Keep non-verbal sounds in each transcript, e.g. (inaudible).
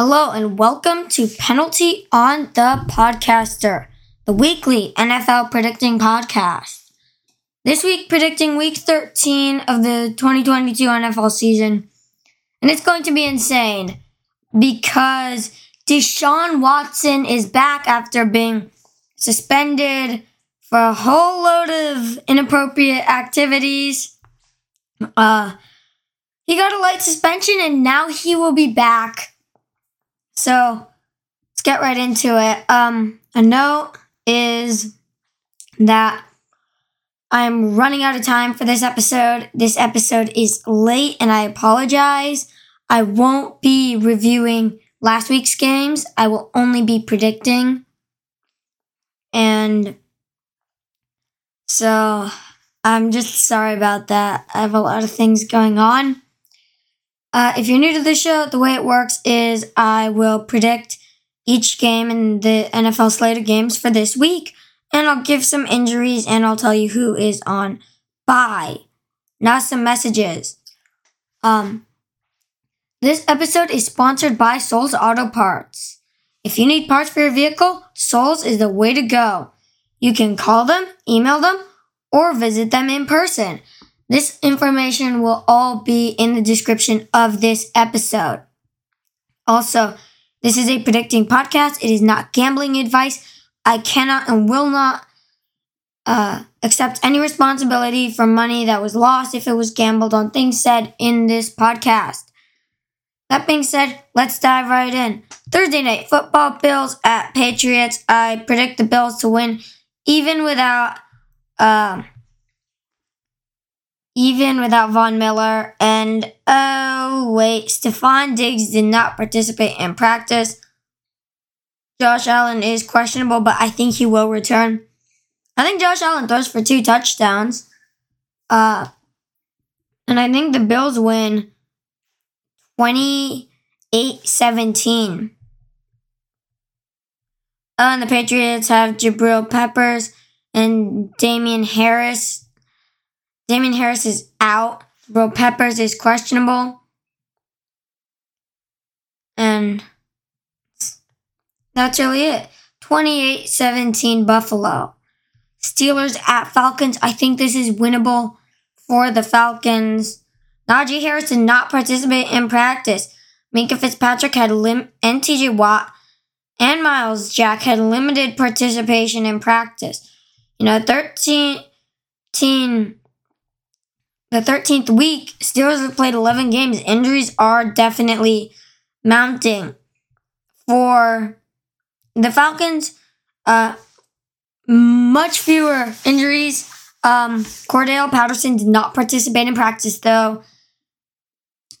Hello and welcome to Penalty on the Podcaster, the weekly NFL predicting podcast. This week, predicting week 13 of the 2022 NFL season. And it's going to be insane because Deshaun Watson is back after being suspended for a whole load of inappropriate activities. Uh, he got a light suspension and now he will be back. So let's get right into it. Um, a note is that I'm running out of time for this episode. This episode is late and I apologize. I won't be reviewing last week's games. I will only be predicting. And so I'm just sorry about that. I have a lot of things going on. Uh, if you're new to the show, the way it works is I will predict each game in the NFL slate of games for this week, and I'll give some injuries and I'll tell you who is on bye. Now some messages. Um, this episode is sponsored by Sol's Auto Parts. If you need parts for your vehicle, Sol's is the way to go. You can call them, email them, or visit them in person. This information will all be in the description of this episode. Also, this is a predicting podcast. It is not gambling advice. I cannot and will not uh, accept any responsibility for money that was lost if it was gambled on things said in this podcast. That being said, let's dive right in. Thursday night football Bills at Patriots. I predict the Bills to win even without uh, even without Von Miller. And oh wait, Stefon Diggs did not participate in practice. Josh Allen is questionable, but I think he will return. I think Josh Allen throws for two touchdowns. Uh and I think the Bills win 28 17. Uh, and the Patriots have Jabril Peppers and Damien Harris. Damien Harris is out. Bro Peppers is questionable. And that's really it. 28 17 Buffalo. Steelers at Falcons. I think this is winnable for the Falcons. Najee Harris did not participate in practice. Minkah Fitzpatrick had lim- and TJ Watt and Myles Jack had limited participation in practice. You know, 13, 13 the 13th week, Steelers have played 11 games. Injuries are definitely mounting for the Falcons. Uh, much fewer injuries. Um, Cordarrelle Patterson did not participate in practice though.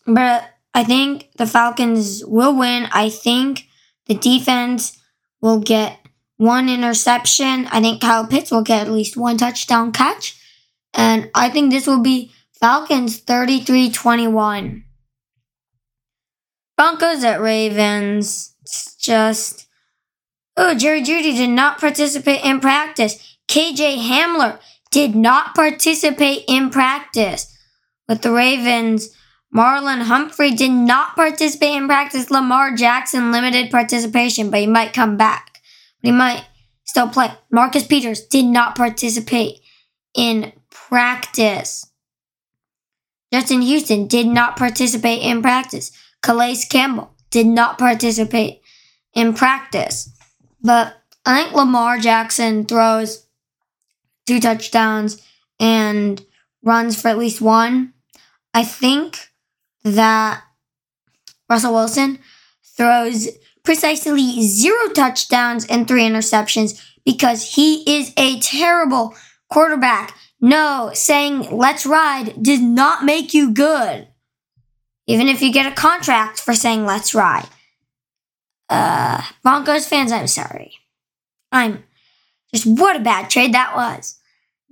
But I think the Falcons will win. I think the defense will get one interception. I think Kyle Pitts will get at least one touchdown catch. And I think this will be Falcons 33 21. Broncos at Ravens. It's just. Oh, Jerry Jeudy did not participate in practice. KJ Hamler did not participate in practice. With the Ravens, Marlon Humphrey did not participate in practice. Lamar Jackson limited participation, but he might come back. But he might still play. Marcus Peters did not participate in practice. Justin Houston did not participate in practice. Calais Campbell did not participate in practice. But I think Lamar Jackson throws two touchdowns and runs for at least one. I think that Russell Wilson throws precisely zero touchdowns and three interceptions because he is a terrible quarterback no, saying let's ride does not make you good. Even if you get a contract for saying let's ride. Uh, Broncos fans, I'm sorry. I'm just what a bad trade that was.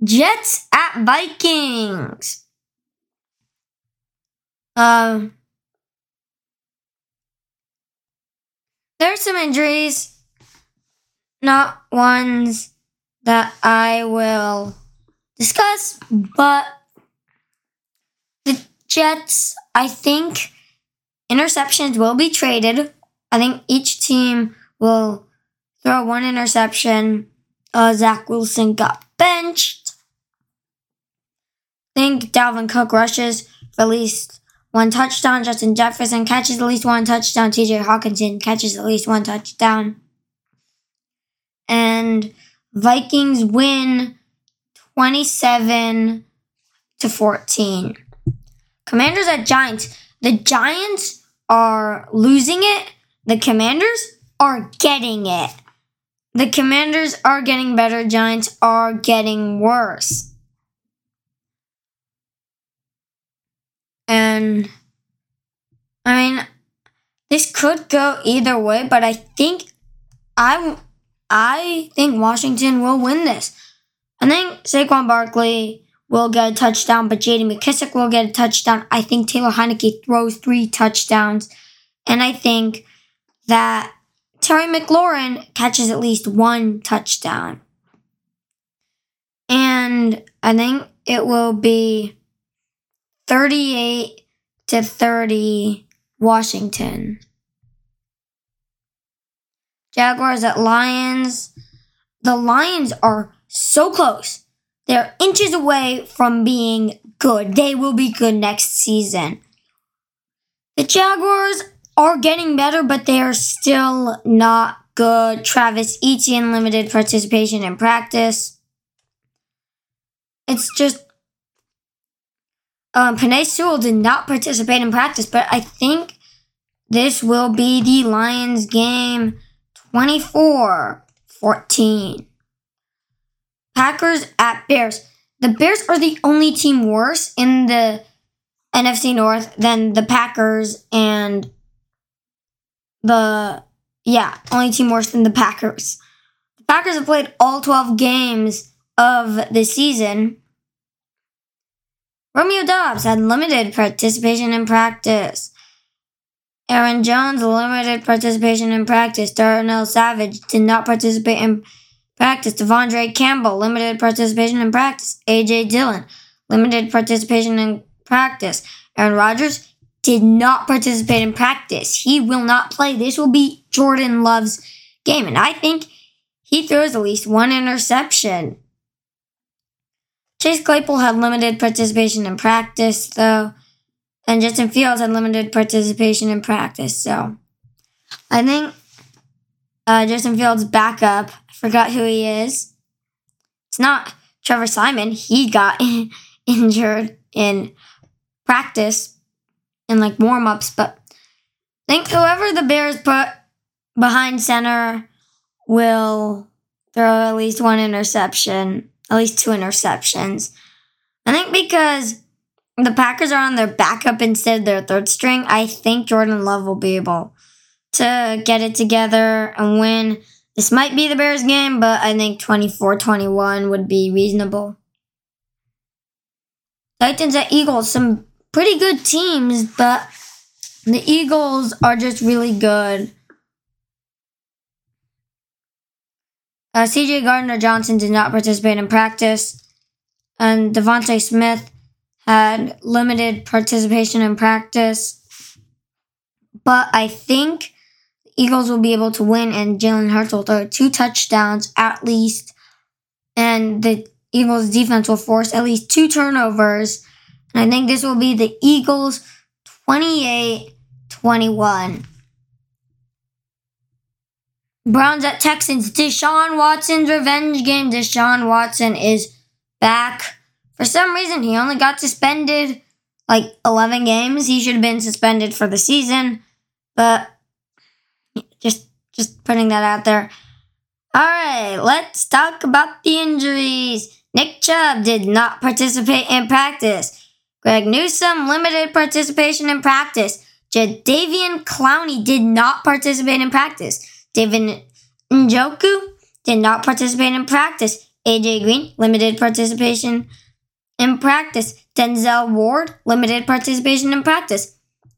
Jets at Vikings. Um, there's some injuries, not ones that I will discuss, but the Jets, I think interceptions will be traded I think each team will throw one interception. Uh, Zach Wilson got benched. I think Dalvin Cook rushes for at least one touchdown. Justin Jefferson catches at least one touchdown. TJ Hockenson catches at least one touchdown. And Vikings win 27 to 14. Commanders at Giants. The Giants are losing it. The Commanders are getting it. The Commanders are getting better. Giants are getting worse. And I mean, this could go either way, but I think I I think Washington will win this. I think Saquon Barkley will get a touchdown, but JD McKissic will get a touchdown. I think Taylor Heinicke throws three touchdowns. And I think that Terry McLaurin catches at least one touchdown. And I think it will be 38 to 30 Washington. Jaguars at Lions. The Lions are so close. They're inches away from being good. They will be good next season. The Jaguars are getting better, but they are still not good. Travis Etienne limited participation in practice. It's just um, Penei Sewell did not participate in practice, but I think this will be the Lions game 24 14. Packers at Bears. The Bears are the only team worse in the NFC North than the Packers and the yeah, only team worse than the Packers. The Packers have played all 12 games of the season. Romeo Doubs had limited participation in practice. Aaron Jones limited participation in practice. Darnell Savage did not participate in practice. De'Vondre Campbell limited participation in practice. AJ Dillon limited participation in practice. Aaron Rodgers did not participate in practice. He will not play. This will be Jordan Love's game, and I think he throws at least one interception. Chase Claypool had limited participation in practice, though and Justin Fields had limited participation in practice. So I think uh, Justin Fields' backup, I forgot who he is. It's not Trevor Siemian. He got (laughs) injured in practice in like warm ups, but I think whoever the Bears put behind center will throw at least one interception, at least two interceptions. I think because the Packers are on their backup instead of their third string, I think Jordan Love will be able to get it together and win. This might be the Bears game, but I think 24 21 would be reasonable. Titans at Eagles, some pretty good teams, but the Eagles are just really good. Uh, CJ Gardner Johnson did not participate in practice, and DeVonta Smith had limited participation in practice. But I think Eagles will be able to win, and Jalen Hurts will throw two touchdowns at least. And the Eagles defense will force at least two turnovers. And I think this will be the Eagles 28 21. Browns at Texans. Deshaun Watson's revenge game. Deshaun Watson is back for some reason, he only got suspended like 11 games. He should have been suspended for the season, but just putting that out there. All right, let's talk about the injuries. Nick Chubb did not participate in practice. Greg Newsome limited participation in practice. Jadeveon Clowney did not participate in practice. David Njoku did not participate in practice. AJ Green limited participation in practice. Denzel Ward, limited participation in practice.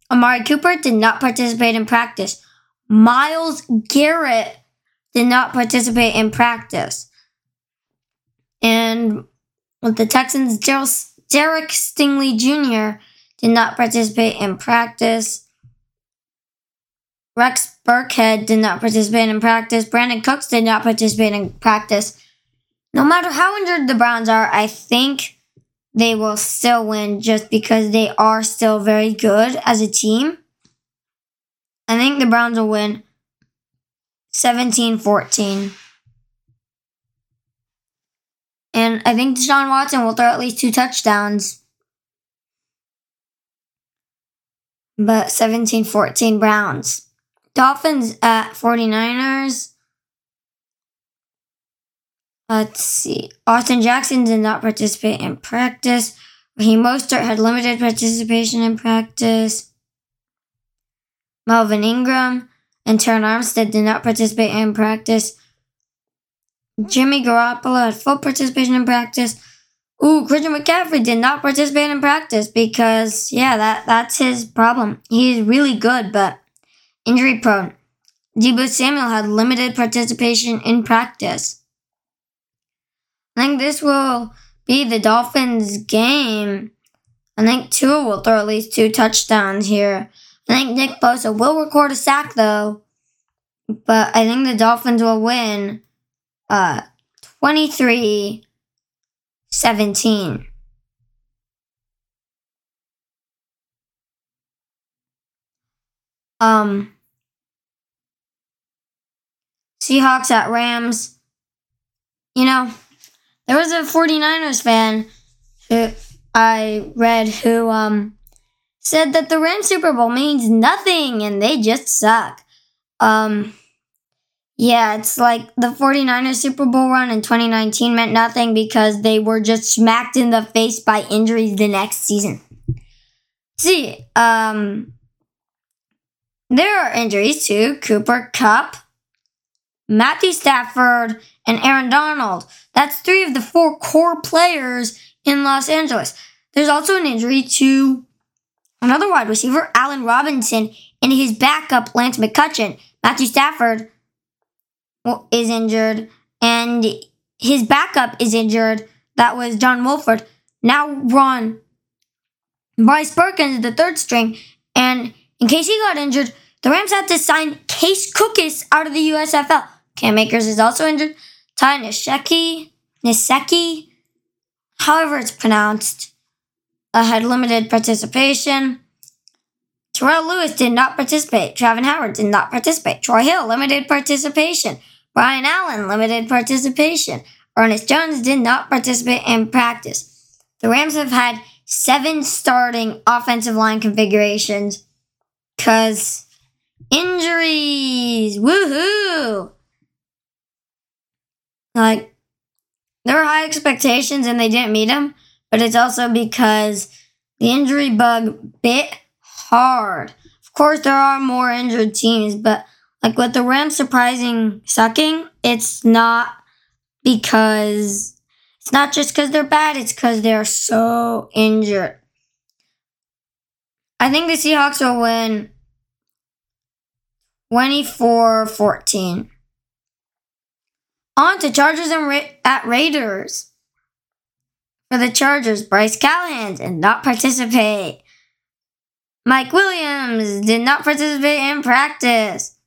Amari Cooper did not participate in practice. Myles Garrett did not participate in practice. And with the Texans, Derek Stingley Jr. did not participate in practice. Rex Burkhead did not participate in practice. Brandin Cooks did not participate in practice. No matter how injured the Browns are, I think they will still win just because they are still very good as a team. I think the Browns will win 17 14. And I think Deshaun Watson will throw at least two touchdowns. But 17 14 Browns. Dolphins at 49ers. Let's see. Austin Jackson did not participate in practice. Raheem Mostert had limited participation in practice. Melvin Ingram and Terron Armstead did not participate in practice. Jimmy Garoppolo had full participation in practice. Ooh, Christian McCaffrey did not participate in practice because, yeah, that, that's his problem. He's really good, but injury prone. Deebo Samuel had limited participation in practice. I think this will be the Dolphins' game. I think Tua will throw at least two touchdowns here. I think Nick Bosa will record a sack though, but I think the Dolphins will win uh 23 17. Um Seahawks at Rams. You know, there was a 49ers fan who I read who um said that the Rams Super Bowl means nothing and they just suck. Um, yeah, it's like the 49ers Super Bowl run in 2019 meant nothing because they were just smacked in the face by injuries the next season. See, um, there are injuries to Cooper Kupp, Matthew Stafford, and Aaron Donald. That's three of the four core players in Los Angeles. There's also an injury to Another wide receiver, Allen Robinson, and his backup, Lance McCutcheon. Matthew Stafford is injured, and his backup is injured. That was John Wolford. Now Ron Bryce Perkins, the third string, and in case he got injured, the Rams had to sign Case Cookus out of the USFL. Cam Akers is also injured. Ty Nsekhe, Niseki, however it's pronounced, uh, had limited participation. Terrell Lewis did not participate. Travin Howard did not participate. Troy Hill, limited participation. Brian Allen, limited participation. Ernest Jones did not participate in practice. The Rams have had seven starting offensive line configurations because injuries. Woohoo! Like, there were high expectations and they didn't meet them but it's also because the injury bug bit hard. Of course, there are more injured teams, but like with the Rams surprising sucking, it's not because it's not just because they're bad, it's because they're so injured. I think the Seahawks will win 24 14. On to Chargers and Ra- at Raiders. For the Chargers, Bryce Callahan did not participate. Mike Williams did not participate in practice.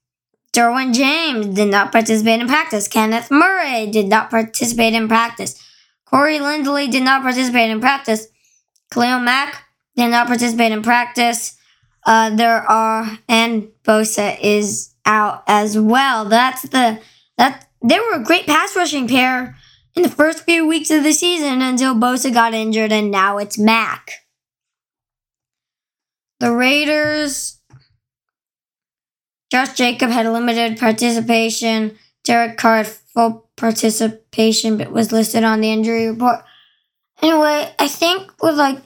Derwin James did not participate in practice. Kenneth Murray did not participate in practice. Corey Linsley did not participate in practice. Khalil Mack did not participate in practice. Uh, there are and Bosa is out as well. That's the that they were a great pass rushing pair in the first few weeks of the season until Bosa got injured, and now it's Mack. The Raiders, Josh Jacob had limited participation. Derek Carr had full participation, but was listed on the injury report. Anyway, I think with like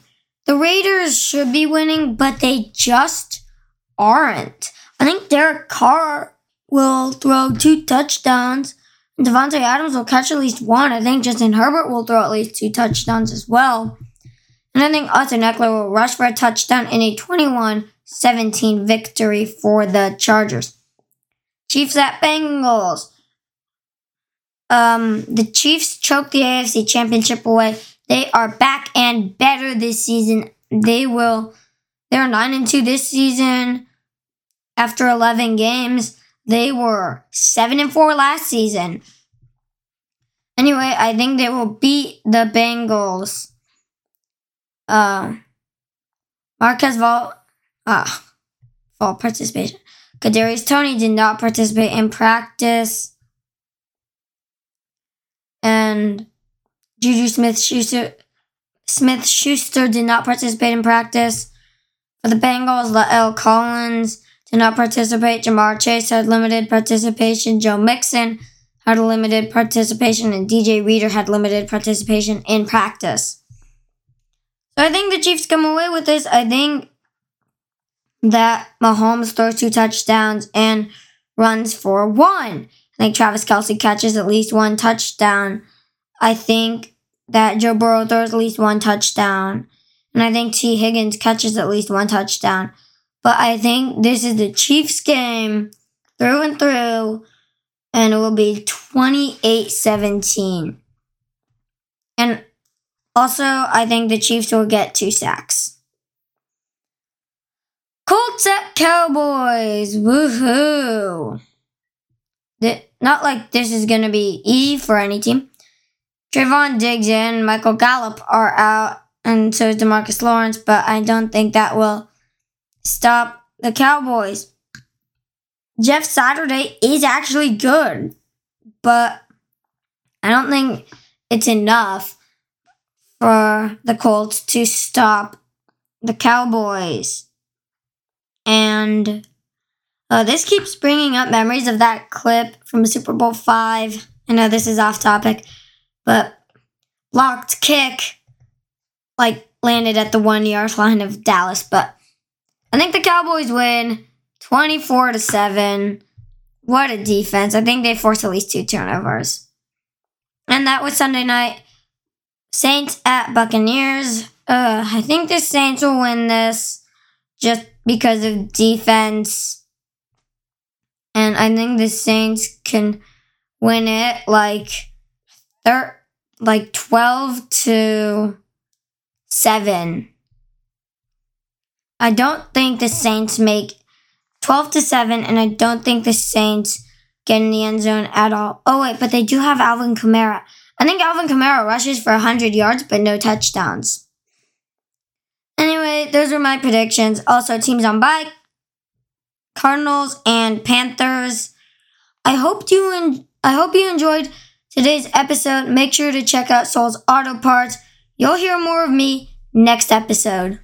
the Raiders should be winning, but they just aren't. I think Derek Carr will throw two touchdowns Davante Adams will catch at least one. I think Justin Herbert will throw at least two touchdowns as well. And I think Austin Ekeler will rush for a touchdown in a 21 17 victory for the Chargers. Chiefs at Bengals. Um, the Chiefs choked the AFC Championship away. They are back and better this season. They will. They're nine and two this season. after 11 games. They were 7 and 4 last season. Anyway, I think they will beat the Bengals. Uh, Marquez Vol, uh, fall participation. Kadarius Toney did not participate in practice, and Juju Smith Schuster Smith Schuster did not participate in practice. For the Bengals, La'el Collins did not participate. Ja'Marr Chase had limited participation. Joe Mixon had limited participation, and DJ Reader had limited participation in practice. So I think the Chiefs come away with this. I think that Mahomes throws two touchdowns and runs for one. I think Travis Kelce catches at least one touchdown. I think that Joe Burrow throws at least one touchdown. And I think Tee Higgins catches at least one touchdown. But I think this is the Chiefs game through and through, and it will be 28 17. And also, I think the Chiefs will get two sacks. Colts at Cowboys. Woohoo. Not like this is going to be easy for any team. Trevon Diggs and Michael Gallup are out, and so is Demarcus Lawrence, but I don't think that will stop the Cowboys. Jeff Saturday is actually good, but I don't think it's enough for the Colts to stop the Cowboys. And uh, this keeps bringing up memories of that clip from Super Bowl 5. I know this is off topic, but blocked kick like landed at the one yard line of Dallas. But I think the Cowboys win 24 to 7. What a defense. I think they forced at least two turnovers. And that was Sunday night. Saints at Buccaneers. Uh, I think the Saints will win this just because of defense. And I think the Saints can win it like thir- like 12 to 7. I don't think the Saints make 12 to 7 and I don't think the Saints get in the end zone at all. Oh wait, but they do have Alvin Kamara. I think Alvin Kamara rushes for 100 yards but no touchdowns. Anyway, those are my predictions. Also, teams on bike, Cardinals and Panthers. I hope you en- I hope you enjoyed today's episode. Make sure to check out Sol's Auto Parts. You'll hear more of me next episode.